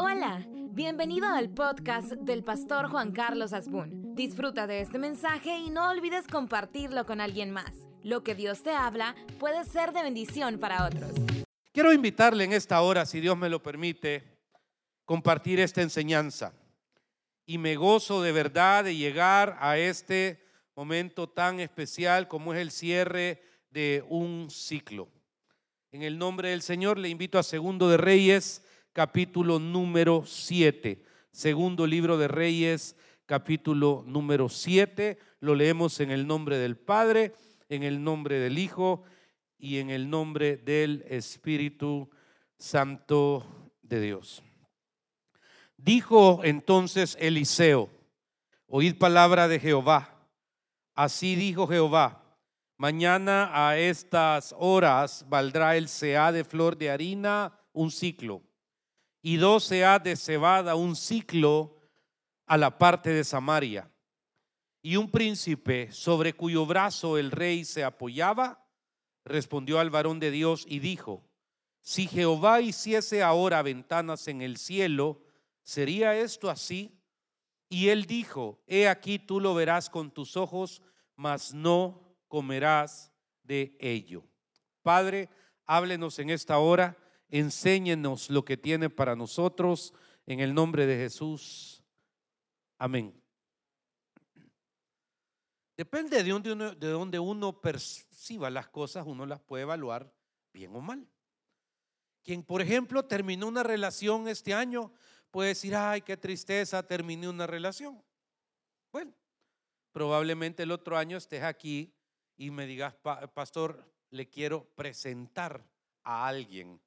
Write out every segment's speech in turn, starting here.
Hola, bienvenido al podcast del pastor Juan Carlos Asbun. Disfruta de este mensaje y no olvides compartirlo con alguien más. Lo que Dios te habla puede ser de bendición para otros. Quiero invitarle en esta hora, si Dios me lo permite, compartir esta enseñanza. Y me gozo de verdad de llegar a este momento tan especial como es el cierre de un ciclo. En el nombre del Señor le invito a Segundo de Reyes, capítulo número 7. Segundo libro de Reyes, capítulo número 7. Lo leemos en el nombre del Padre, en el nombre del Hijo y en el nombre del Espíritu Santo de Dios. Dijo entonces Eliseo, oíd palabra de Jehová. Así dijo Jehová Mañana a estas horas valdrá el sea de flor de harina un ciclo y dos sea de cebada un ciclo a la parte de Samaria. Y un príncipe sobre cuyo brazo el rey se apoyaba, respondió al varón de Dios y dijo, si Jehová hiciese ahora ventanas en el cielo, ¿sería esto así? Y él dijo, he aquí tú lo verás con tus ojos, mas no comerás de ello. Padre, háblenos en esta hora, enséñenos lo que tiene para nosotros en el nombre de Jesús. Amén. Depende de donde, uno, perciba las cosas, uno las puede evaluar bien o mal. Quien, por ejemplo, terminó una relación este año, puede decir, ay, qué tristeza, terminé una relación. Bueno, probablemente el otro año estés aquí y me digas, pastor, le quiero presentar a alguien.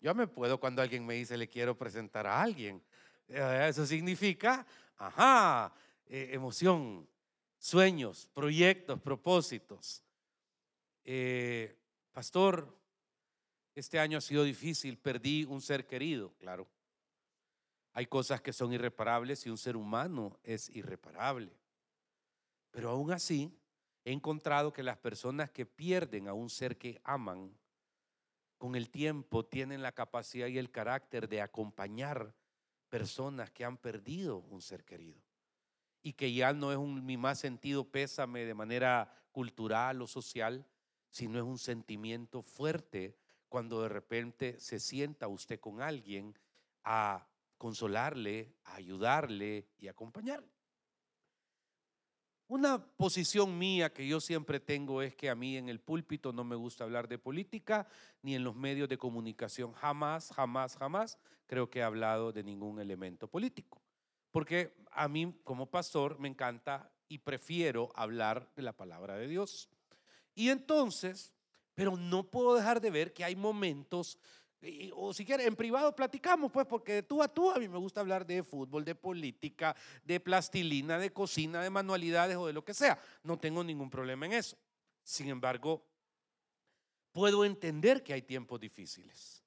Yo me puedo cuando alguien me dice, le quiero presentar a alguien. Eh, eso significa, ajá, eh, emoción, sueños, proyectos, propósitos. Eh, pastor, este año ha sido difícil, perdí un ser querido, claro. Hay cosas que son irreparables y un ser humano es irreparable. Pero aún así, he encontrado que las personas que pierden a un ser que aman, con el tiempo tienen la capacidad y el carácter de acompañar personas que han perdido un ser querido y que ya no es un mi más sentido pésame de manera cultural o social, sino es un sentimiento fuerte cuando de repente se sienta usted con alguien a consolarle, a ayudarle y acompañarle. Una posición mía que yo siempre tengo es que a mí en el púlpito no me gusta hablar de política ni en los medios de comunicación. Jamás, jamás, jamás creo que he hablado de ningún elemento político. Porque a mí como pastor me encanta y prefiero hablar de la palabra de Dios. Y entonces, pero no puedo dejar de ver que hay momentos o si quiere, en privado platicamos, pues, porque de tú a tú a mí me gusta hablar de fútbol, de política, de plastilina, de cocina, de manualidades o de lo que sea. No tengo ningún problema en eso. Sin embargo, puedo entender que hay tiempos difíciles.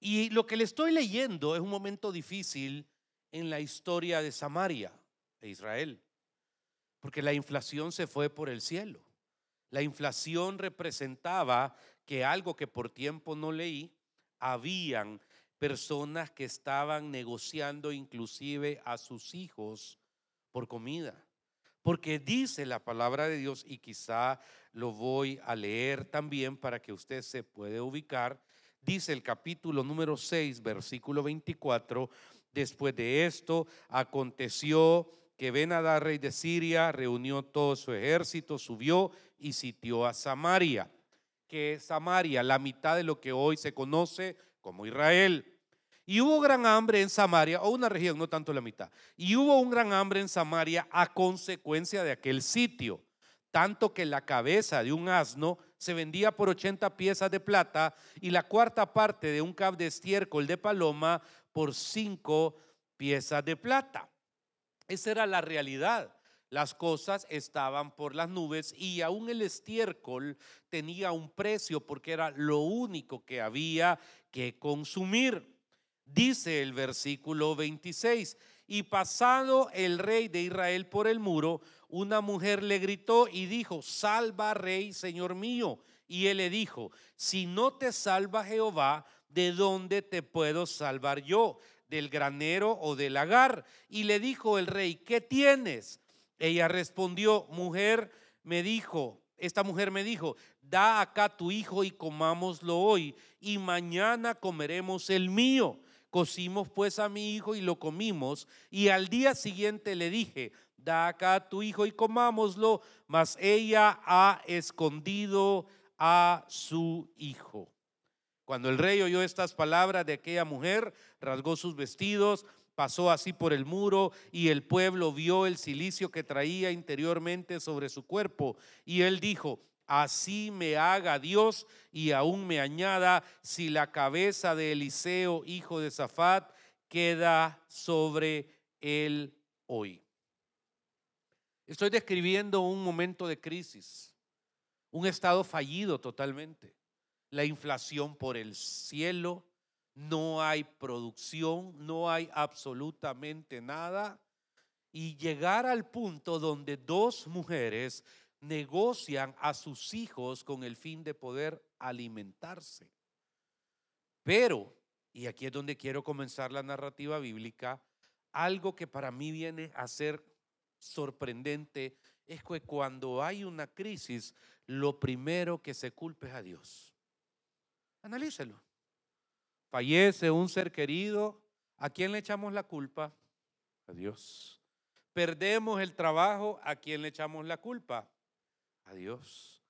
Y lo que le estoy leyendo es un momento difícil en la historia de Samaria, de Israel, porque la inflación se fue por el cielo. La inflación representaba que algo que por tiempo no leí, habían personas que estaban negociando inclusive a sus hijos por comida. Porque dice la palabra de Dios, y quizá lo voy a leer también para que usted se puede ubicar, dice el capítulo número 6, versículo 24, después de esto aconteció que Benadá, rey de Siria, reunió todo su ejército, subió y sitió a Samaria que Samaria, la mitad de lo que hoy se conoce como Israel. Y hubo gran hambre en Samaria, o una región, no tanto la mitad. Y hubo un gran hambre en Samaria a consecuencia de aquel sitio, tanto que la cabeza de un asno se vendía por 80 piezas de plata y la cuarta parte de un cab de estiércol de paloma por 5 piezas de plata. Esa era la realidad. Las cosas estaban por las nubes y aún el estiércol tenía un precio porque era lo único que había que consumir. Dice el versículo 26, y pasado el rey de Israel por el muro, una mujer le gritó y dijo, salva rey, señor mío. Y él le dijo, si no te salva Jehová, ¿de dónde te puedo salvar yo? ¿Del granero o del lagar? Y le dijo el rey, ¿qué tienes? Ella respondió, mujer, me dijo, esta mujer me dijo, da acá tu hijo y comámoslo hoy, y mañana comeremos el mío. Cocimos pues a mi hijo y lo comimos, y al día siguiente le dije, da acá tu hijo y comámoslo, mas ella ha escondido a su hijo. Cuando el rey oyó estas palabras de aquella mujer, rasgó sus vestidos, pasó así por el muro y el pueblo vio el silicio que traía interiormente sobre su cuerpo. Y él dijo, así me haga Dios y aún me añada si la cabeza de Eliseo, hijo de Zafat, queda sobre él hoy. Estoy describiendo un momento de crisis, un estado fallido totalmente. La inflación por el cielo, no hay producción, no hay absolutamente nada. Y llegar al punto donde dos mujeres negocian a sus hijos con el fin de poder alimentarse. Pero, y aquí es donde quiero comenzar la narrativa bíblica, algo que para mí viene a ser sorprendente es que cuando hay una crisis, lo primero que se culpe es a Dios. Analícelo. Fallece un ser querido, ¿a quién le echamos la culpa? A Dios. Perdemos el trabajo, ¿a quién le echamos la culpa? A Dios.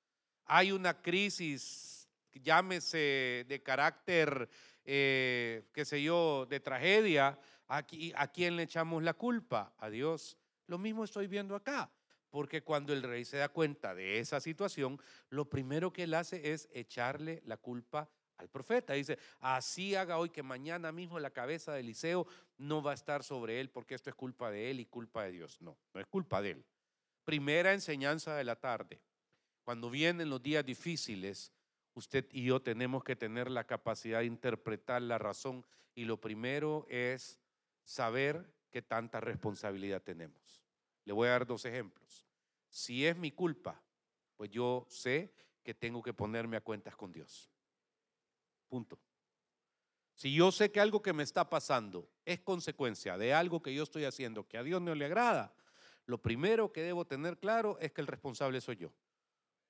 Hay una crisis, llámese de carácter, eh, qué sé yo, de tragedia, ¿a quién le echamos la culpa? A Dios. Lo mismo estoy viendo acá, porque cuando el rey se da cuenta de esa situación, lo primero que él hace es echarle la culpa al profeta. Dice, así haga hoy que mañana mismo la cabeza de Eliseo no va a estar sobre él porque esto es culpa de él y culpa de Dios. No, no es culpa de él. Primera enseñanza de la tarde. Cuando vienen los días difíciles, usted y yo tenemos que tener la capacidad de interpretar la razón y lo primero es saber qué tanta responsabilidad tenemos. Le voy a dar dos ejemplos. Si es mi culpa, pues yo sé que tengo que ponerme a cuentas con Dios. Punto. Si yo sé que algo que me está pasando es consecuencia de algo que yo estoy haciendo que a Dios no le agrada, lo primero que debo tener claro es que el responsable soy yo.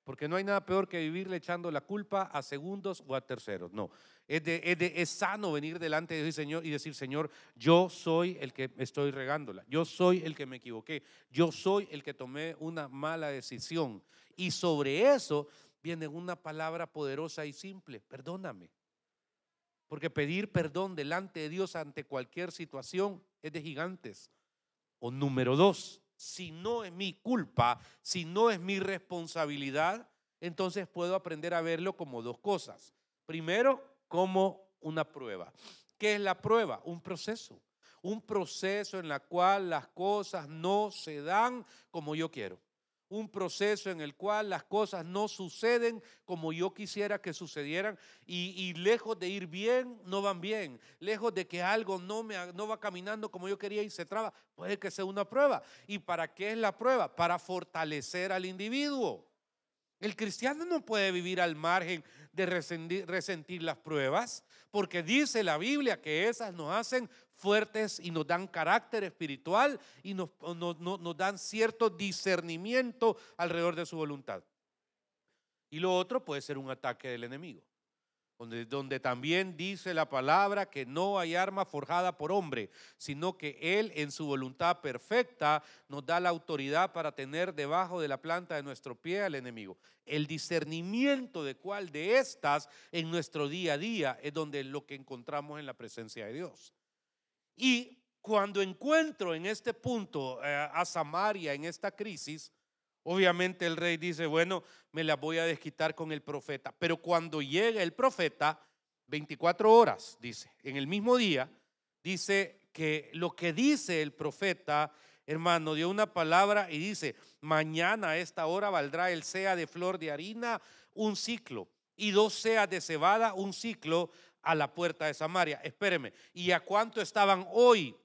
Porque no hay nada peor que vivirle echando la culpa a segundos o a terceros. No, es, de, es, sano venir delante de Dios Señor, y decir, Señor, yo soy el que estoy regándola. Yo soy el que me equivoqué. Yo soy el que tomé una mala decisión. Y sobre eso viene una palabra poderosa y simple. Perdóname. Porque pedir perdón delante de Dios ante cualquier situación es de gigantes. O número dos, si no es mi culpa, si no es mi responsabilidad, entonces puedo aprender a verlo como dos cosas. Primero, como una prueba. ¿Qué es la prueba? Un proceso. Un proceso en el cual las cosas no se dan como yo quiero un proceso en el cual las cosas no suceden como yo quisiera que sucedieran y, lejos de ir bien, no van bien. Lejos de que algo no, me, no va caminando como yo quería y se traba, puede que sea una prueba. ¿Y para qué es la prueba? Para fortalecer al individuo. El cristiano no puede vivir al margen de resentir, las pruebas, porque dice la Biblia que esas nos hacen fuertes y nos dan carácter espiritual y nos, dan cierto discernimiento alrededor de su voluntad. Y lo otro puede ser un ataque del enemigo donde, también dice la palabra que no hay arma forjada por hombre, sino que Él en su voluntad perfecta nos da la autoridad para tener debajo de la planta de nuestro pie al enemigo. El discernimiento de cuál de estas en nuestro día a día es donde lo que encontramos en la presencia de Dios. Y cuando encuentro en este punto eh, a Samaria en esta crisis, Obviamente el rey dice, bueno, me la voy a desquitar con el profeta. Pero cuando llega el profeta, 24 horas, dice, en el mismo día, dice que lo que dice el profeta, hermano, dio una palabra y dice, mañana a esta hora valdrá el sea de flor de harina un ciclo y dos seas de cebada un ciclo a la puerta de Samaria. Espéreme, ¿y a cuánto estaban hoy?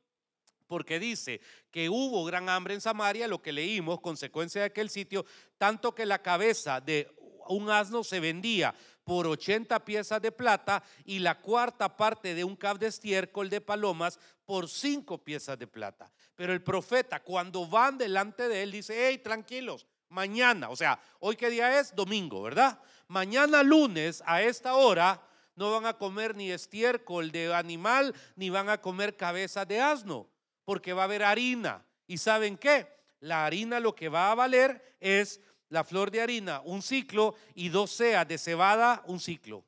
Porque dice que hubo gran hambre en Samaria, lo que leímos, consecuencia de aquel sitio, tanto que la cabeza de un asno se vendía por 80 piezas de plata y la cuarta parte de un cab de estiércol de palomas por cinco piezas de plata. Pero el profeta, cuando van delante de él, dice, hey, tranquilos, mañana, o sea, hoy qué día es? Domingo, ¿verdad? Mañana lunes a esta hora no van a comer ni estiércol de animal, ni van a comer cabeza de asno, porque va a haber harina. ¿Y saben qué? La harina lo que va a valer es la flor de harina, un ciclo, y dos seas de cebada, un ciclo.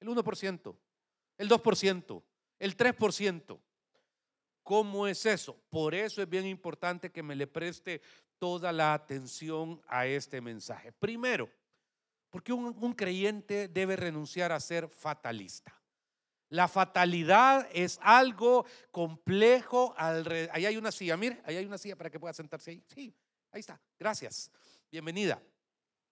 El 1%, el 2%, el 3%. ¿Cómo es eso? Por eso es bien importante que me le preste toda la atención a este mensaje. Primero, porque un, creyente debe renunciar a ser fatalista. La fatalidad es algo complejo. Ahí hay una silla, mire, ahí hay una silla para que pueda sentarse ahí. Sí, ahí está. Gracias. Bienvenida.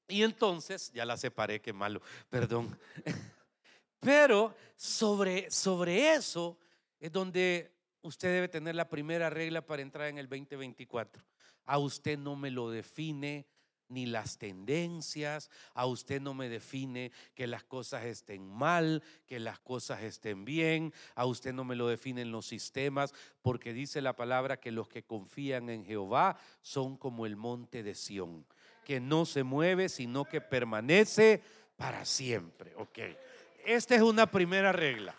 Y entonces, ya la separé, qué malo, perdón. Pero sobre, sobre eso es donde usted debe tener la primera regla para entrar en el 2024. A usted no me lo define ni las tendencias, a usted no me define que las cosas estén mal, que las cosas estén bien, a usted no me lo definen los sistemas, porque dice la palabra que los que confían en Jehová son como el monte de Sión, que no se mueve, sino que permanece para siempre. Ok, esta es una primera regla.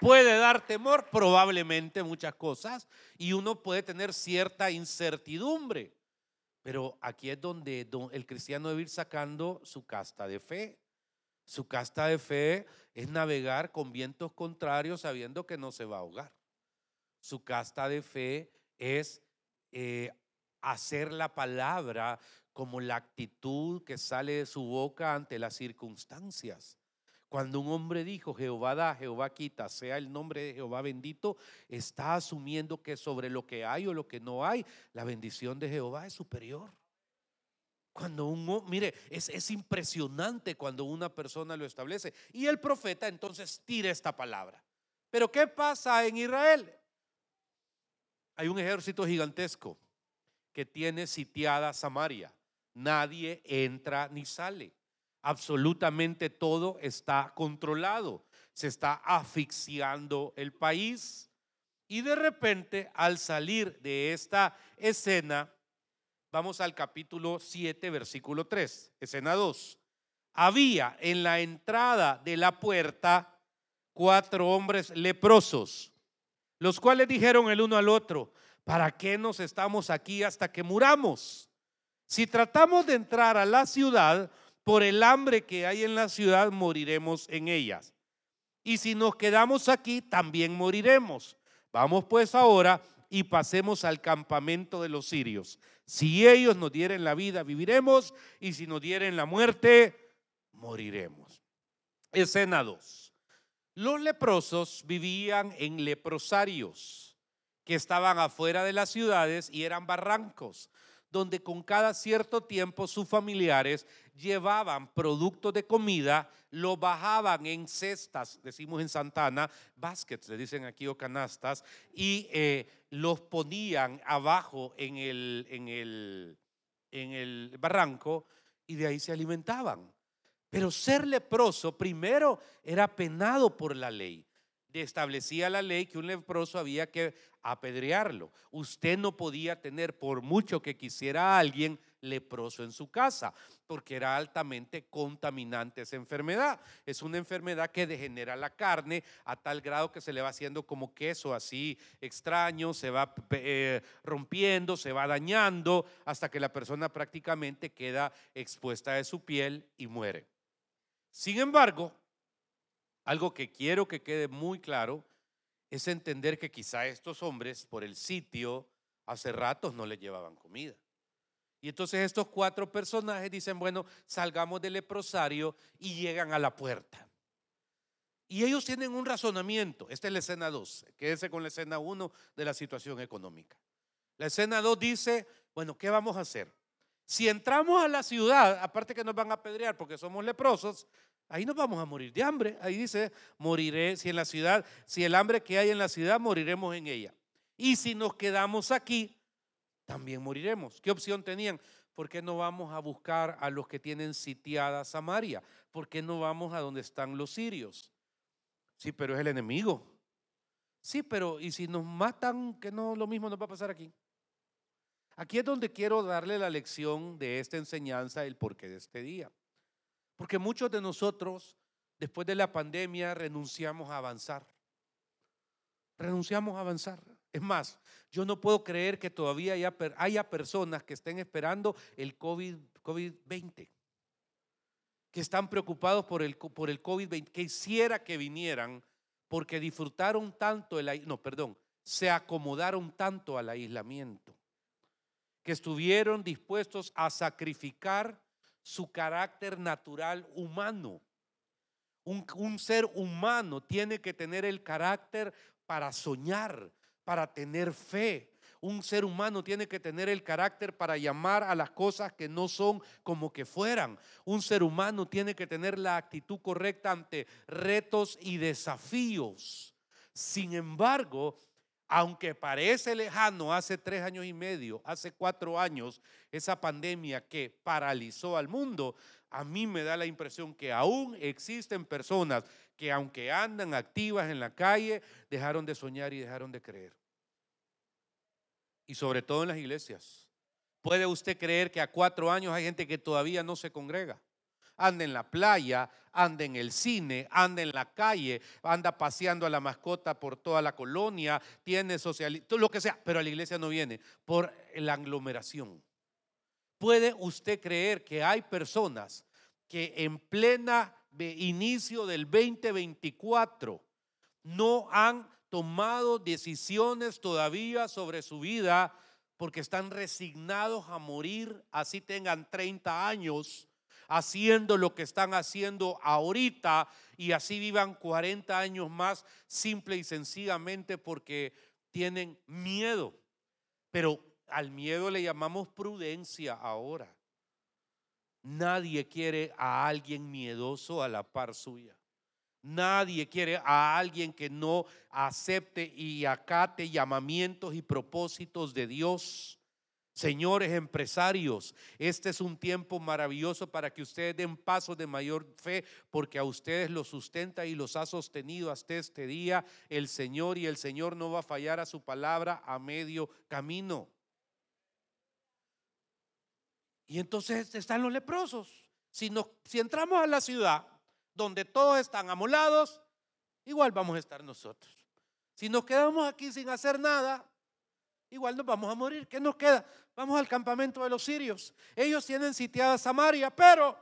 Puede dar temor, probablemente muchas cosas, y uno puede tener cierta incertidumbre. Pero aquí es donde el cristiano debe ir sacando su casta de fe. Su casta de fe es navegar con vientos contrarios sabiendo que no se va a ahogar. Su casta de fe es eh, hacer la palabra como la actitud que sale de su boca ante las circunstancias. Cuando un hombre dijo, Jehová da, Jehová quita, sea el nombre de Jehová bendito, está asumiendo que sobre lo que hay o lo que no hay, la bendición de Jehová es superior. Cuando uno, mire, es, es impresionante cuando una persona lo establece. Y el profeta entonces tira esta palabra. Pero ¿qué pasa en Israel? Hay un ejército gigantesco que tiene sitiada Samaria. Nadie entra ni sale absolutamente todo está controlado. Se está asfixiando el país. Y de repente, al salir de esta escena, vamos al capítulo 7, versículo 3, escena 2. Había en la entrada de la puerta cuatro hombres leprosos, los cuales dijeron el uno al otro, ¿para qué nos estamos aquí hasta que muramos? Si tratamos de entrar a la ciudad, por el hambre que hay en la ciudad, moriremos en ellas. Y si nos quedamos aquí, también moriremos. Vamos pues ahora y pasemos al campamento de los sirios. Si ellos nos dieren la vida, viviremos, y si nos dieren la muerte, moriremos. Escena 2. Los leprosos vivían en leprosarios que estaban afuera de las ciudades y eran barrancos donde con cada cierto tiempo sus familiares llevaban productos de comida, lo bajaban en cestas, decimos en Santana, baskets, le dicen aquí o canastas, y eh, los ponían abajo en el, en, el, en el barranco y de ahí se alimentaban. Pero ser leproso primero era penado por la ley establecía la ley que un leproso había que apedrearlo. Usted no podía tener, por mucho que quisiera a alguien, leproso en su casa, porque era altamente contaminante esa enfermedad. Es una enfermedad que degenera la carne a tal grado que se le va haciendo como queso así extraño, se va eh, rompiendo, se va dañando, hasta que la persona prácticamente queda expuesta de su piel y muere. Sin embargo, algo que quiero que quede muy claro es entender que quizá estos hombres por el sitio hace ratos no les llevaban comida. Y entonces estos cuatro personajes dicen, bueno, salgamos del leprosario y llegan a la puerta. Y ellos tienen un razonamiento. Esta es la escena 2. Quédense con la escena 1 de la situación económica. La escena 2 dice, bueno, ¿qué vamos a hacer? Si entramos a la ciudad, aparte que nos van a apedrear porque somos leprosos, Ahí nos vamos a morir de hambre. Ahí dice, moriré si en la ciudad, si el hambre que hay en la ciudad, moriremos en ella. Y si nos quedamos aquí, también moriremos. ¿Qué opción tenían? ¿por qué no vamos a buscar a los que tienen sitiada Samaria? ¿Por qué no vamos a donde están los sirios? Sí, pero es el enemigo. Sí, pero ¿y si nos matan, que no lo mismo nos va a pasar aquí? Aquí es donde quiero darle la lección de esta enseñanza, el porqué de este día. Porque muchos de nosotros, después de la pandemia, renunciamos a avanzar. Renunciamos a avanzar. Es más, yo no puedo creer que todavía haya, personas que estén esperando el COVID-20, que están preocupados por el, por el COVID-20, que quisiera que vinieran porque disfrutaron tanto el, no, perdón, se acomodaron tanto al aislamiento, que estuvieron dispuestos a sacrificar su carácter natural humano. Un, ser humano tiene que tener el carácter para soñar, para tener fe. Un ser humano tiene que tener el carácter para llamar a las cosas que no son como que fueran. Un ser humano tiene que tener la actitud correcta ante retos y desafíos. Sin embargo, aunque parece lejano, hace tres años y medio, hace cuatro años, esa pandemia que paralizó al mundo, a mí me da la impresión que aún existen personas que aunque andan activas en la calle, dejaron de soñar y dejaron de creer. Y sobre todo en las iglesias. ¿Puede usted creer que a cuatro años hay gente que todavía no se congrega? Anda en la playa, anda en el cine, anda en la calle, anda paseando a la mascota por toda la colonia, tiene todo lo que sea, pero a la iglesia no viene por la aglomeración. ¿Puede usted creer que hay personas que en plena inicio del 2024 no han tomado decisiones todavía sobre su vida porque están resignados a morir, así tengan 30 años, haciendo lo que están haciendo ahorita y así vivan 40 años más, simple y sencillamente porque tienen miedo. Pero al miedo le llamamos prudencia ahora. Nadie quiere a alguien miedoso a la par suya. Nadie quiere a alguien que no acepte y acate llamamientos y propósitos de Dios. Señores empresarios, este es un tiempo maravilloso para que ustedes den pasos de mayor fe, porque a ustedes los sustenta y los ha sostenido hasta este día el Señor y el Señor no va a fallar a su palabra a medio camino. Y entonces están los leprosos. Si, si entramos a la ciudad donde todos están amolados, igual vamos a estar nosotros. Si nos quedamos aquí sin hacer nada, igual nos vamos a morir. ¿Qué nos queda? Vamos al campamento de los sirios. Ellos tienen sitiada Samaria, pero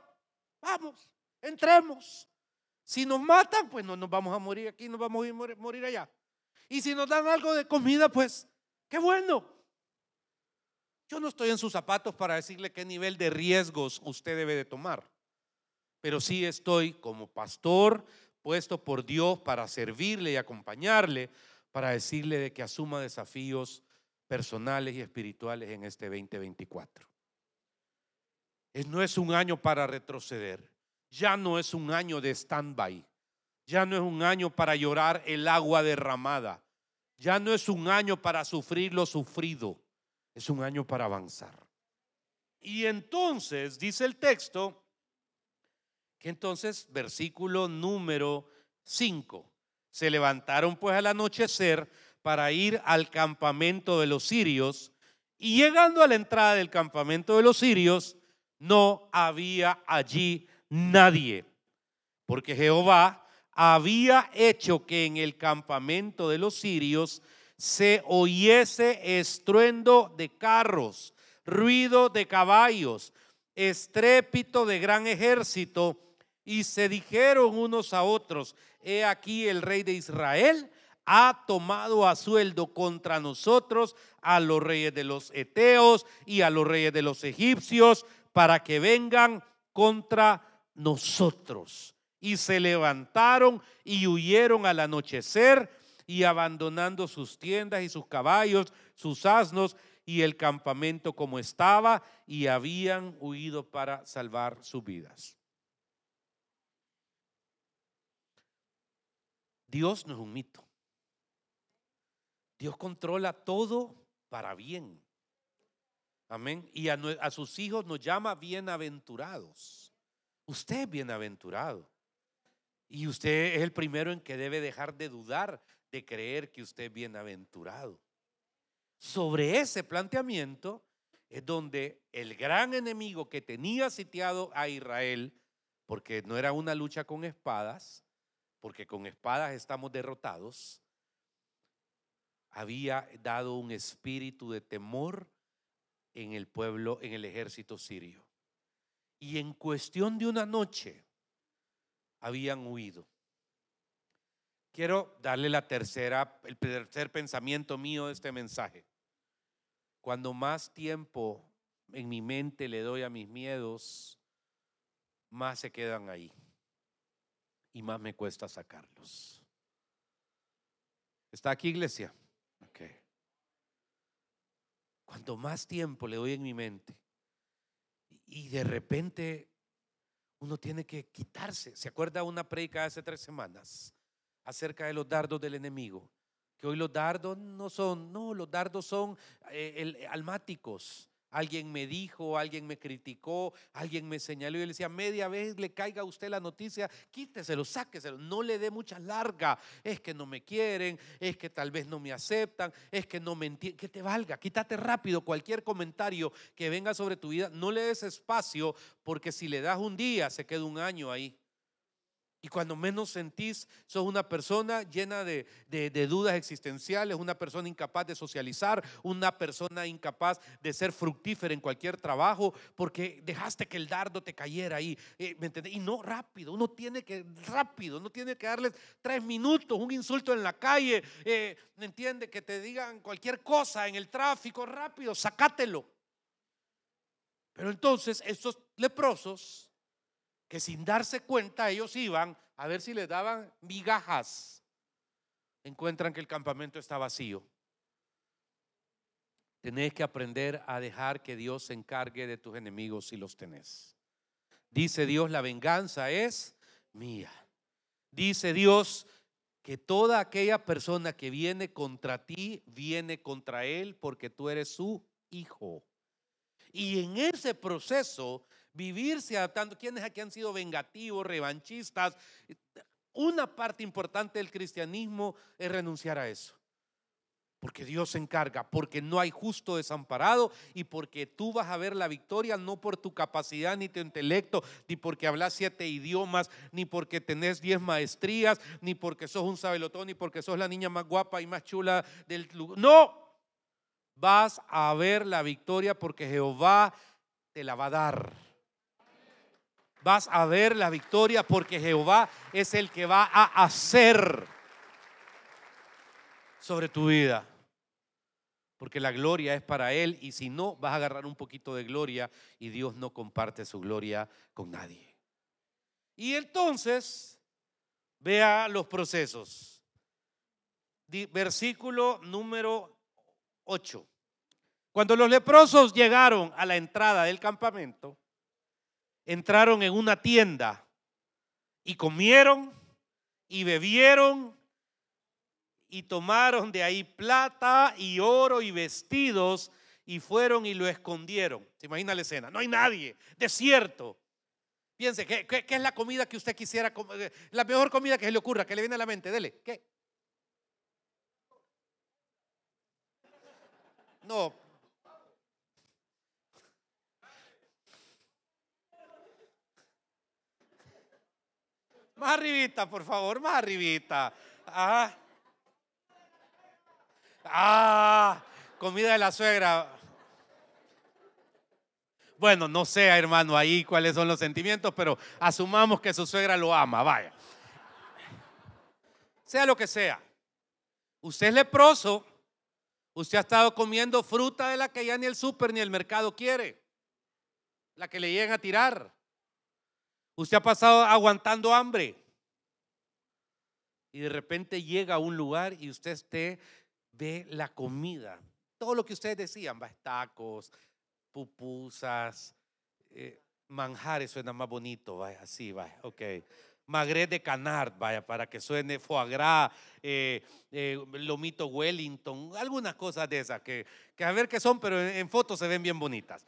vamos, entremos. Si nos matan, pues no nos vamos a morir aquí, nos vamos a morir allá. Y si nos dan algo de comida, pues qué bueno. Yo no estoy en sus zapatos para decirle qué nivel de riesgos usted debe de tomar, pero sí estoy como pastor puesto por Dios para servirle y acompañarle, para decirle de que asuma desafíos personales y espirituales en este 2024. No es un año para retroceder, ya no es un año de stand-by, ya no es un año para llorar el agua derramada, ya no es un año para sufrir lo sufrido, es un año para avanzar. Y entonces, dice el texto, que entonces, versículo número 5, se levantaron pues al anochecer para ir al campamento de los sirios y llegando a la entrada del campamento de los sirios, no había allí nadie, porque Jehová había hecho que en el campamento de los sirios se oyese estruendo de carros, ruido de caballos, estrépito de gran ejército, y se dijeron unos a otros, he aquí el rey de Israel ha tomado a sueldo contra nosotros a los reyes de los Eteos y a los reyes de los egipcios para que vengan contra nosotros. Y se levantaron y huyeron al anochecer y abandonando sus tiendas y sus caballos, sus asnos y el campamento como estaba y habían huido para salvar sus vidas. Dios no es un mito. Dios controla todo para bien. Amén. Y a, sus hijos nos llama bienaventurados. Usted es bienaventurado. Y usted es el primero en que debe dejar de dudar de creer que usted es bienaventurado. Sobre ese planteamiento es donde el gran enemigo que tenía sitiado a Israel, porque no era una lucha con espadas, porque con espadas estamos derrotados, había dado un espíritu de temor en el pueblo, en el ejército sirio. Y en cuestión de una noche habían huido. Quiero darle la tercera, el tercer pensamiento mío de este mensaje. Cuando más tiempo en mi mente le doy a mis miedos, más se quedan ahí y más me cuesta sacarlos. ¿Está aquí, iglesia? Cuanto más tiempo le doy en mi mente y de repente uno tiene que quitarse. ¿Se acuerda una predica hace tres semanas acerca de los dardos del enemigo? Que hoy los dardos no son, no, los dardos son eh, el- almáticos. Alguien me dijo, alguien me criticó, alguien me señaló y le decía, media vez le caiga a usted la noticia, quíteselo, sáqueselo, no le dé mucha larga. Es que no me quieren, es que tal vez no me aceptan, es que no me entienden. Que te valga, quítate rápido cualquier comentario que venga sobre tu vida. No le des espacio porque si le das un día, se queda un año ahí. Y cuando menos sentís, sos una persona llena de, dudas existenciales, una persona incapaz de socializar, una persona incapaz de ser fructífera en cualquier trabajo, porque dejaste que el dardo te cayera ahí. eh, ¿me entendés? Y no rápido, uno tiene que, rápido, uno tiene que darles tres minutos, un insulto en la calle, eh, ¿me entiende? Que te digan cualquier cosa en el tráfico, rápido, sacátelo. Pero entonces estos leprosos que sin darse cuenta ellos iban a ver si les daban migajas. Encuentran que el campamento está vacío. Tenés que aprender a dejar que Dios se encargue de tus enemigos si los tenés. Dice Dios, la venganza es mía. Dice Dios que toda aquella persona que viene contra ti, viene contra él porque tú eres su hijo. Y en ese proceso, vivirse adaptando, quienes aquí han sido vengativos, revanchistas, una parte importante del cristianismo es renunciar a eso. Porque Dios se encarga, porque no hay justo desamparado y porque tú vas a ver la victoria no por tu capacidad ni tu intelecto, ni porque hablas siete idiomas, ni porque tenés diez maestrías, ni porque sos un sabelotón, ni porque sos la niña más guapa y más chula del lugar. No, vas a ver la victoria porque Jehová te la va a dar. Vas a ver la victoria porque Jehová es el que va a hacer sobre tu vida. Porque la gloria es para Él y si no, vas a agarrar un poquito de gloria y Dios no comparte su gloria con nadie. Y entonces, vea los procesos. Versículo número 8. Cuando los leprosos llegaron a la entrada del campamento, entraron en una tienda y comieron y bebieron y tomaron de ahí plata y oro y vestidos y fueron y lo escondieron. ¿Se imagina la escena? No hay nadie, desierto. Piense, ¿qué, qué- qué es la comida que usted quisiera comer? La mejor comida que se le ocurra, que le viene a la mente, dele. ¿Qué? No. Más arribita, por favor, más arribita. Ajá. Ah, comida de la suegra. Bueno, no sé, hermano, ahí cuáles son los sentimientos, pero asumamos que su suegra lo ama, vaya. Sea lo que sea. Usted es leproso, usted ha estado comiendo fruta de la que ya ni el súper ni el mercado quiere, la que le llegan a tirar. Usted ha pasado aguantando hambre. Y de repente llega a un lugar y usted esté, ve la comida. Todo lo que ustedes decían, tacos, pupusas, eh, manjares suena más bonito, va, así, va, ok. magret de canard, vaya, para que suene foie gras, eh, eh, lomito Wellington, algunas cosas de esas que, que a ver qué son, pero en fotos se ven bien bonitas.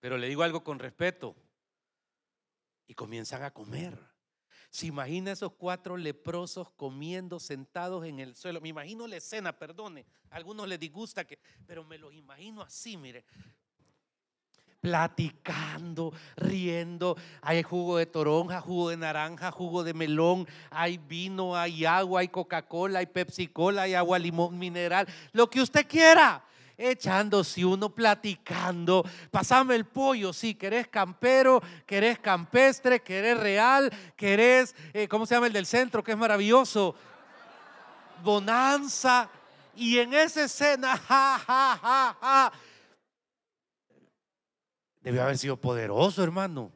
Pero le digo algo con respeto. Y comienzan a comer. Se imagina esos cuatro leprosos comiendo sentados en el suelo. Me imagino la escena, perdone. A algunos les disgusta que, pero me los imagino así, mire. Platicando, riendo. Hay jugo de toronja, jugo de naranja, jugo de melón. Hay vino, hay agua, hay Coca-Cola, hay Pepsi-Cola, hay agua limón mineral. Lo que usted quiera echándose uno, platicando. Pasame el pollo, si querés campero, querés campestre, querés real, querés, eh, ¿cómo se llama el del centro? Que es maravilloso. Bonanza. Y en esa escena, ja. Debió haber sido poderoso, hermano.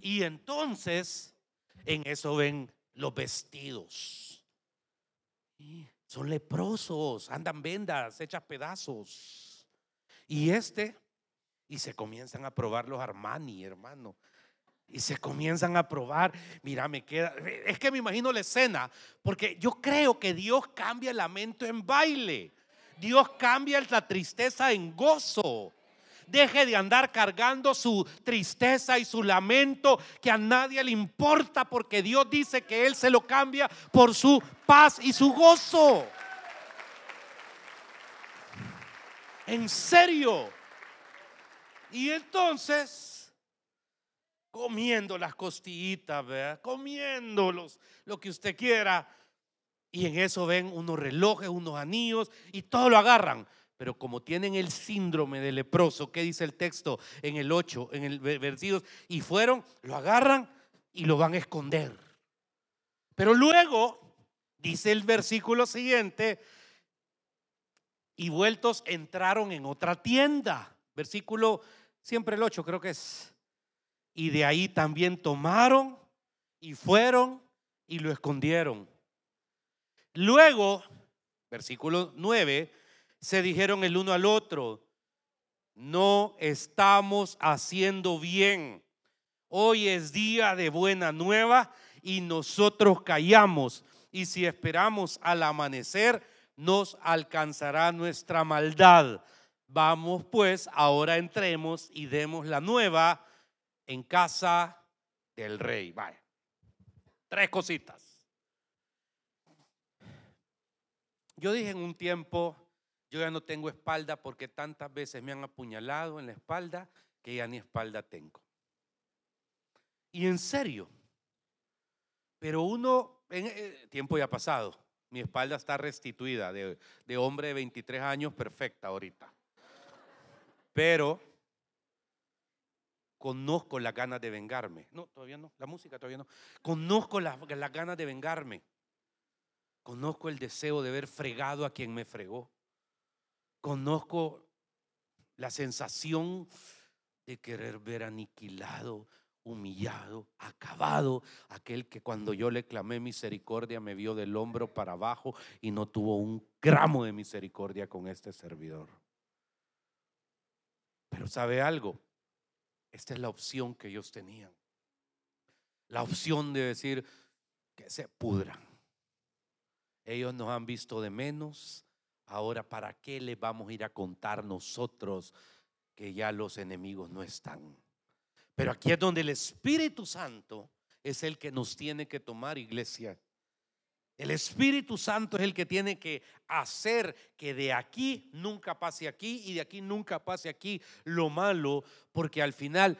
Y entonces, en eso ven los vestidos. Son leprosos, andan vendas, hechas pedazos. Y este, y se comienzan a probar los Armani, hermano. Y se comienzan a probar, mira, me queda, es que me imagino la escena, porque yo creo que Dios cambia el lamento en baile. Dios cambia la tristeza en gozo. Deje de andar cargando su tristeza y su lamento que a nadie le importa porque Dios dice que Él se lo cambia por su paz y su gozo. En serio. Y entonces, comiendo las costillitas, ¿verdad? comiendo lo que usted quiera. Y en eso ven unos relojes, unos anillos y todo lo agarran. Pero como tienen el síndrome de leproso, ¿qué dice el texto en el 8, en el versículo? Y fueron, lo agarran y lo van a esconder. Pero luego, dice el versículo siguiente, y vueltos entraron en otra tienda. Versículo, siempre el 8 creo que es. Y de ahí también tomaron y fueron y lo escondieron. Luego, versículo 9, se dijeron el uno al otro, no estamos haciendo bien. Hoy es día de buena nueva y nosotros callamos. Y si esperamos al amanecer, nos alcanzará nuestra maldad. Vamos pues, ahora entremos y demos la nueva en casa del rey. Vaya. Tres cositas. Yo dije en un tiempo, yo ya no tengo espalda porque tantas veces me han apuñalado en la espalda que ya ni espalda tengo. Y en serio. Pero uno, eh, tiempo ya pasado, mi espalda está restituida de, de hombre de 23 años, perfecta ahorita. Pero conozco las ganas de vengarme. No, todavía no, la música todavía no. Conozco las, las ganas de vengarme. Conozco el deseo de ver fregado a quien me fregó. Conozco la sensación de querer ver aniquilado, humillado, acabado, aquel que cuando yo le clamé misericordia me vio del hombro para abajo y no tuvo un gramo de misericordia con este servidor. Pero sabe algo, esta es la opción que ellos tenían. La opción de decir que se pudran. Ellos nos han visto de menos, Ahora, ¿para qué le vamos a ir a contar nosotros que ya los enemigos no están? Pero aquí es donde el Espíritu Santo es el que nos tiene que tomar, iglesia. El Espíritu Santo es el que tiene que hacer que de aquí nunca pase aquí y de aquí nunca pase aquí lo malo, porque al final,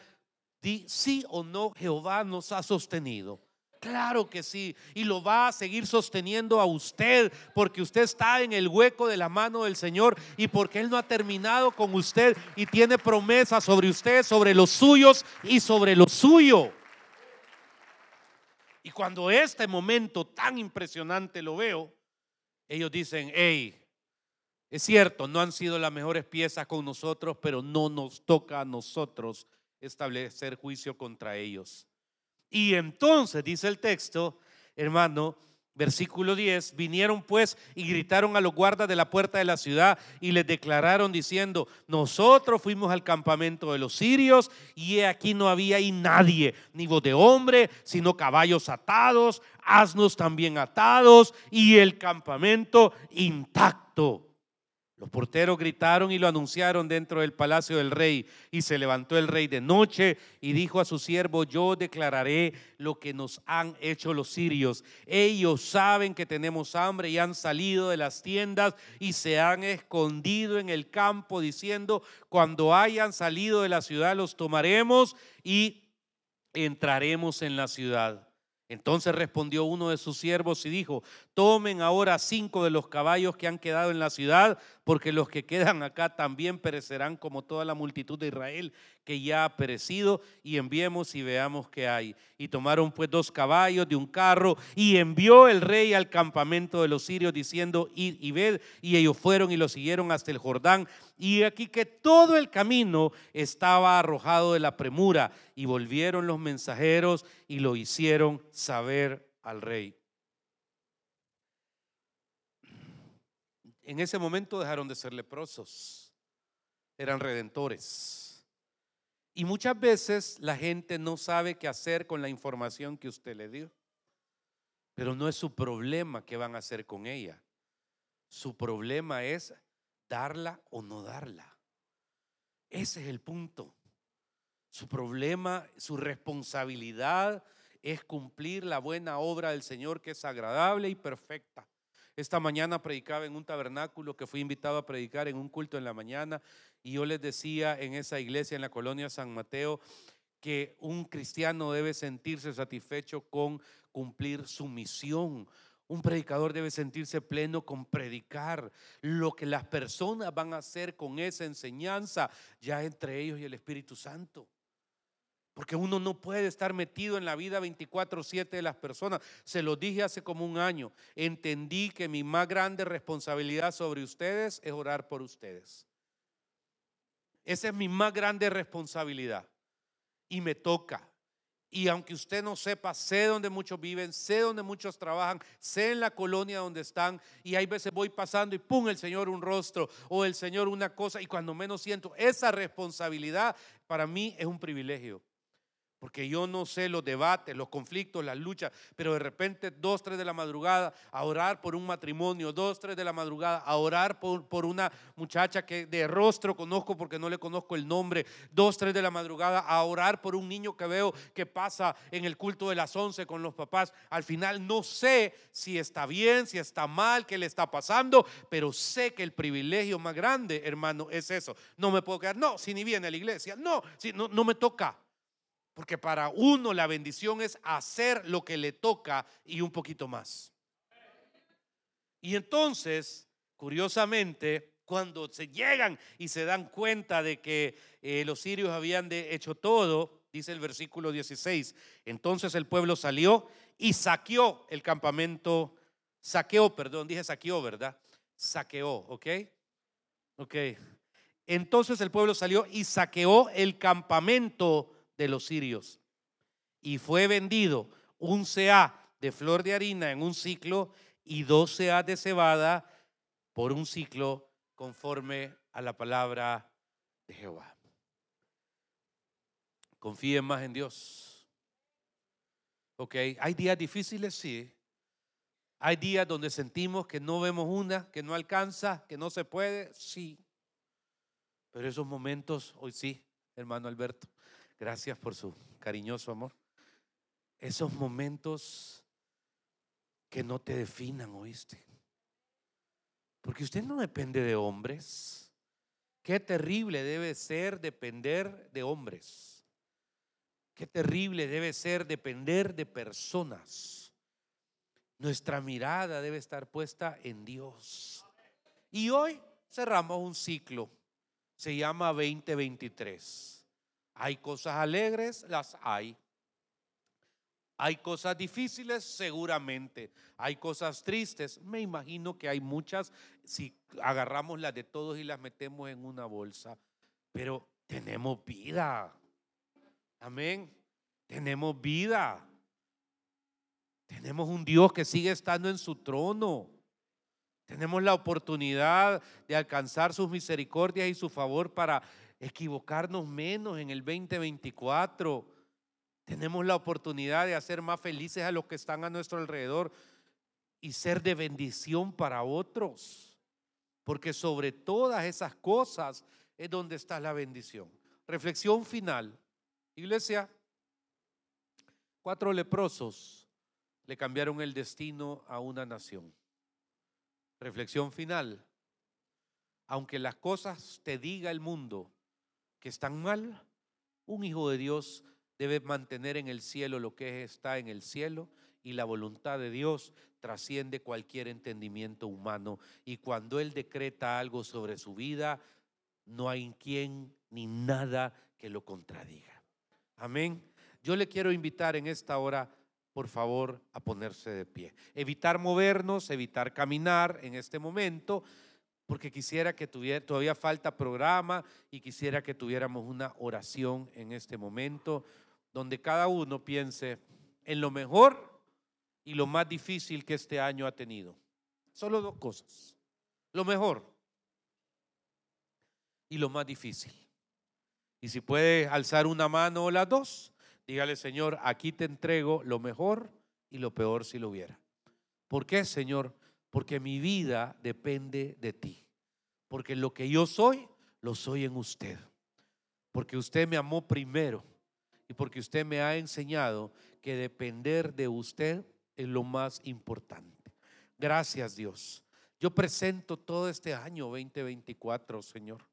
sí o no, Jehová nos ha sostenido. Claro que sí. Y lo va a seguir sosteniendo a usted porque usted está en el hueco de la mano del Señor y porque Él no ha terminado con usted y tiene promesas sobre usted, sobre los suyos y sobre lo suyo. Y cuando este momento tan impresionante lo veo, ellos dicen, hey, es cierto, no han sido las mejores piezas con nosotros, pero no nos toca a nosotros establecer juicio contra ellos. Y entonces, dice el texto, hermano, Versículo 10, vinieron pues y gritaron a los guardas de la puerta de la ciudad y les declararon diciendo, nosotros fuimos al campamento de los sirios y aquí no había ahí nadie, ni voz de hombre, sino caballos atados, asnos también atados y el campamento intacto. Los porteros gritaron y lo anunciaron dentro del palacio del rey. Y se levantó el rey de noche y dijo a su siervo, yo declararé lo que nos han hecho los sirios. Ellos saben que tenemos hambre y han salido de las tiendas y se han escondido en el campo diciendo, cuando hayan salido de la ciudad los tomaremos y entraremos en la ciudad. Entonces respondió uno de sus siervos y dijo, tomen ahora cinco de los caballos que han quedado en la ciudad, porque los que quedan acá también perecerán como toda la multitud de Israel que ya ha perecido, y enviemos y veamos qué hay. Y tomaron pues dos caballos de un carro, y envió el rey al campamento de los sirios diciendo, id y ved, y ellos fueron y lo siguieron hasta el Jordán, y aquí que todo el camino estaba arrojado de la premura, y volvieron los mensajeros y lo hicieron saber al rey. En ese momento dejaron de ser leprosos, eran redentores. Y muchas veces la gente no sabe qué hacer con la información que usted le dio. Pero no es su problema qué van a hacer con ella. Su problema es darla o no darla. Ese es el punto. Su problema, su responsabilidad es cumplir la buena obra del Señor que es agradable y perfecta. Esta mañana predicaba en un tabernáculo que fui invitado a predicar en un culto en la mañana y yo les decía en esa iglesia en la colonia San Mateo que un cristiano debe sentirse satisfecho con cumplir su misión. Un predicador debe sentirse pleno con predicar lo que las personas van a hacer con esa enseñanza, ya entre ellos y el Espíritu Santo. Porque uno no puede estar metido en la vida 24/7 de las personas. Se lo dije hace como un año. Entendí que mi más grande responsabilidad sobre ustedes es orar por ustedes. Esa es mi más grande responsabilidad. Y me toca. Y aunque usted no sepa, sé dónde muchos viven, sé dónde muchos trabajan, sé en la colonia donde están. Y hay veces voy pasando y pum, el Señor un rostro o el Señor una cosa. Y cuando menos siento esa responsabilidad, para mí es un privilegio. Porque yo no sé los debates, los conflictos, las luchas, pero de repente dos, tres de la madrugada a orar por un matrimonio, dos, tres de la madrugada a orar por, por una muchacha que de rostro conozco porque no le conozco el nombre, dos, tres de la madrugada a orar por un niño que veo que pasa en el culto de las once con los papás. Al final no sé si está bien, si está mal, qué le está pasando, pero sé que el privilegio más grande, hermano, es eso. No me puedo quedar, no, si ni viene a la iglesia, no, si no, no me toca. Porque para uno la bendición es hacer lo que le toca y un poquito más. Y entonces, curiosamente, cuando se llegan y se dan cuenta de que eh, los sirios habían hecho todo, dice el versículo 16, entonces el pueblo salió y saqueó el campamento, saqueó, perdón, dije saqueó, ¿verdad? Saqueó, ¿ok? Ok. Entonces el pueblo salió y saqueó el campamento de los sirios. Y fue vendido un CA de flor de harina en un ciclo y dos CA de cebada por un ciclo conforme a la palabra de Jehová. Confíen más en Dios. Ok, hay días difíciles, sí. Hay días donde sentimos que no vemos una, que no alcanza, que no se puede, sí. Pero esos momentos, hoy sí, hermano Alberto, Gracias por su cariñoso amor. Esos momentos que no te definan, oíste. Porque usted no depende de hombres. Qué terrible debe ser depender de hombres. Qué terrible debe ser depender de personas. Nuestra mirada debe estar puesta en Dios. Y hoy cerramos un ciclo. Se llama 2023. Hay cosas alegres, las hay. Hay cosas difíciles, seguramente. Hay cosas tristes, me imagino que hay muchas si agarramos las de todos y las metemos en una bolsa. Pero tenemos vida. Amén. Tenemos vida. Tenemos un Dios que sigue estando en su trono. Tenemos la oportunidad de alcanzar sus misericordias y su favor para equivocarnos menos en el 2024. Tenemos la oportunidad de hacer más felices a los que están a nuestro alrededor y ser de bendición para otros. Porque sobre todas esas cosas es donde está la bendición. Reflexión final. Iglesia, cuatro leprosos le cambiaron el destino a una nación. Reflexión final. Aunque las cosas te diga el mundo que están mal, un hijo de Dios debe mantener en el cielo lo que está en el cielo y la voluntad de Dios trasciende cualquier entendimiento humano. Y cuando Él decreta algo sobre su vida, no hay quien ni nada que lo contradiga. Amén. Yo le quiero invitar en esta hora por favor, a ponerse de pie. Evitar movernos, evitar caminar en este momento, porque quisiera que tuviera, todavía falta programa y quisiera que tuviéramos una oración en este momento, donde cada uno piense en lo mejor y lo más difícil que este año ha tenido. Solo dos cosas. Lo mejor y lo más difícil. Y si puede alzar una mano o las dos, Dígale, Señor, aquí te entrego lo mejor y lo peor si lo hubiera. ¿Por qué, Señor? Porque mi vida depende de ti. Porque lo que yo soy, lo soy en usted. Porque usted me amó primero y porque usted me ha enseñado que depender de usted es lo más importante. Gracias, Dios. Yo presento todo este año 2024, Señor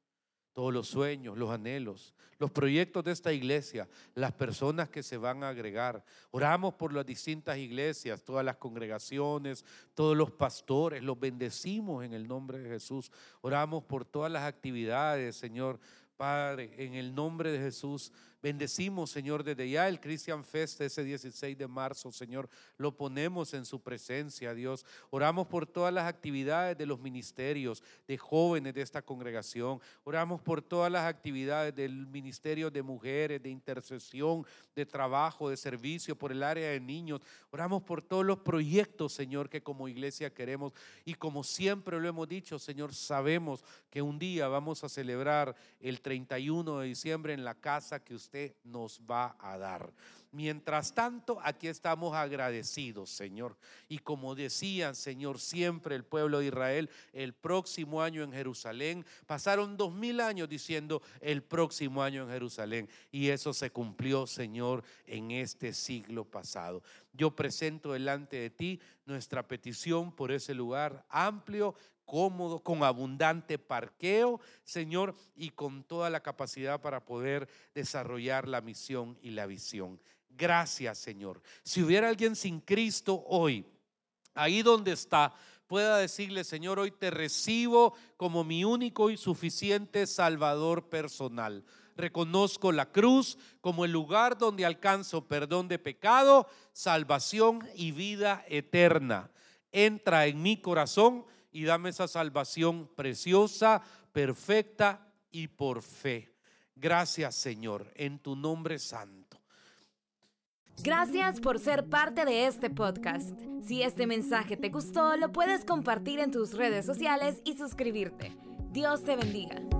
todos los sueños, los anhelos, los proyectos de esta iglesia, las personas que se van a agregar. Oramos por las distintas iglesias, todas las congregaciones, todos los pastores, los bendecimos en el nombre de Jesús. Oramos por todas las actividades, Señor, Padre, en el nombre de Jesús, bendecimos, Señor, desde ya el Christian Fest ese 16 de marzo, Señor, lo ponemos en su presencia, Dios. Oramos por todas las actividades de los ministerios, de jóvenes de esta congregación. Oramos por todas las actividades del ministerio de mujeres, de intercesión, de trabajo, de servicio, por el área de niños. Oramos por todos los proyectos, Señor, que como iglesia queremos. Y como siempre lo hemos dicho, Señor, sabemos que un día vamos a celebrar el 31 de diciembre en la casa que usted nos va a dar. Mientras tanto, aquí estamos agradecidos, Señor. Y como decían, Señor, siempre el pueblo de Israel, el próximo año en Jerusalén, pasaron dos mil años diciendo el próximo año en Jerusalén. Y eso se cumplió, Señor, en este siglo pasado. Yo presento delante de ti nuestra petición por ese lugar amplio cómodo, con abundante parqueo, Señor, y con toda la capacidad para poder desarrollar la misión y la visión. Gracias, Señor. Si hubiera alguien sin Cristo hoy, ahí donde está, pueda decirle, Señor, hoy te recibo como mi único y suficiente Salvador personal. Reconozco la cruz como el lugar donde alcanzo perdón de pecado, salvación y vida eterna. Entra en mi corazón y dame esa salvación preciosa, perfecta y por fe. Gracias Señor, en tu nombre santo. Gracias por ser parte de este podcast. Si este mensaje te gustó, lo puedes compartir en tus redes sociales y suscribirte. Dios te bendiga.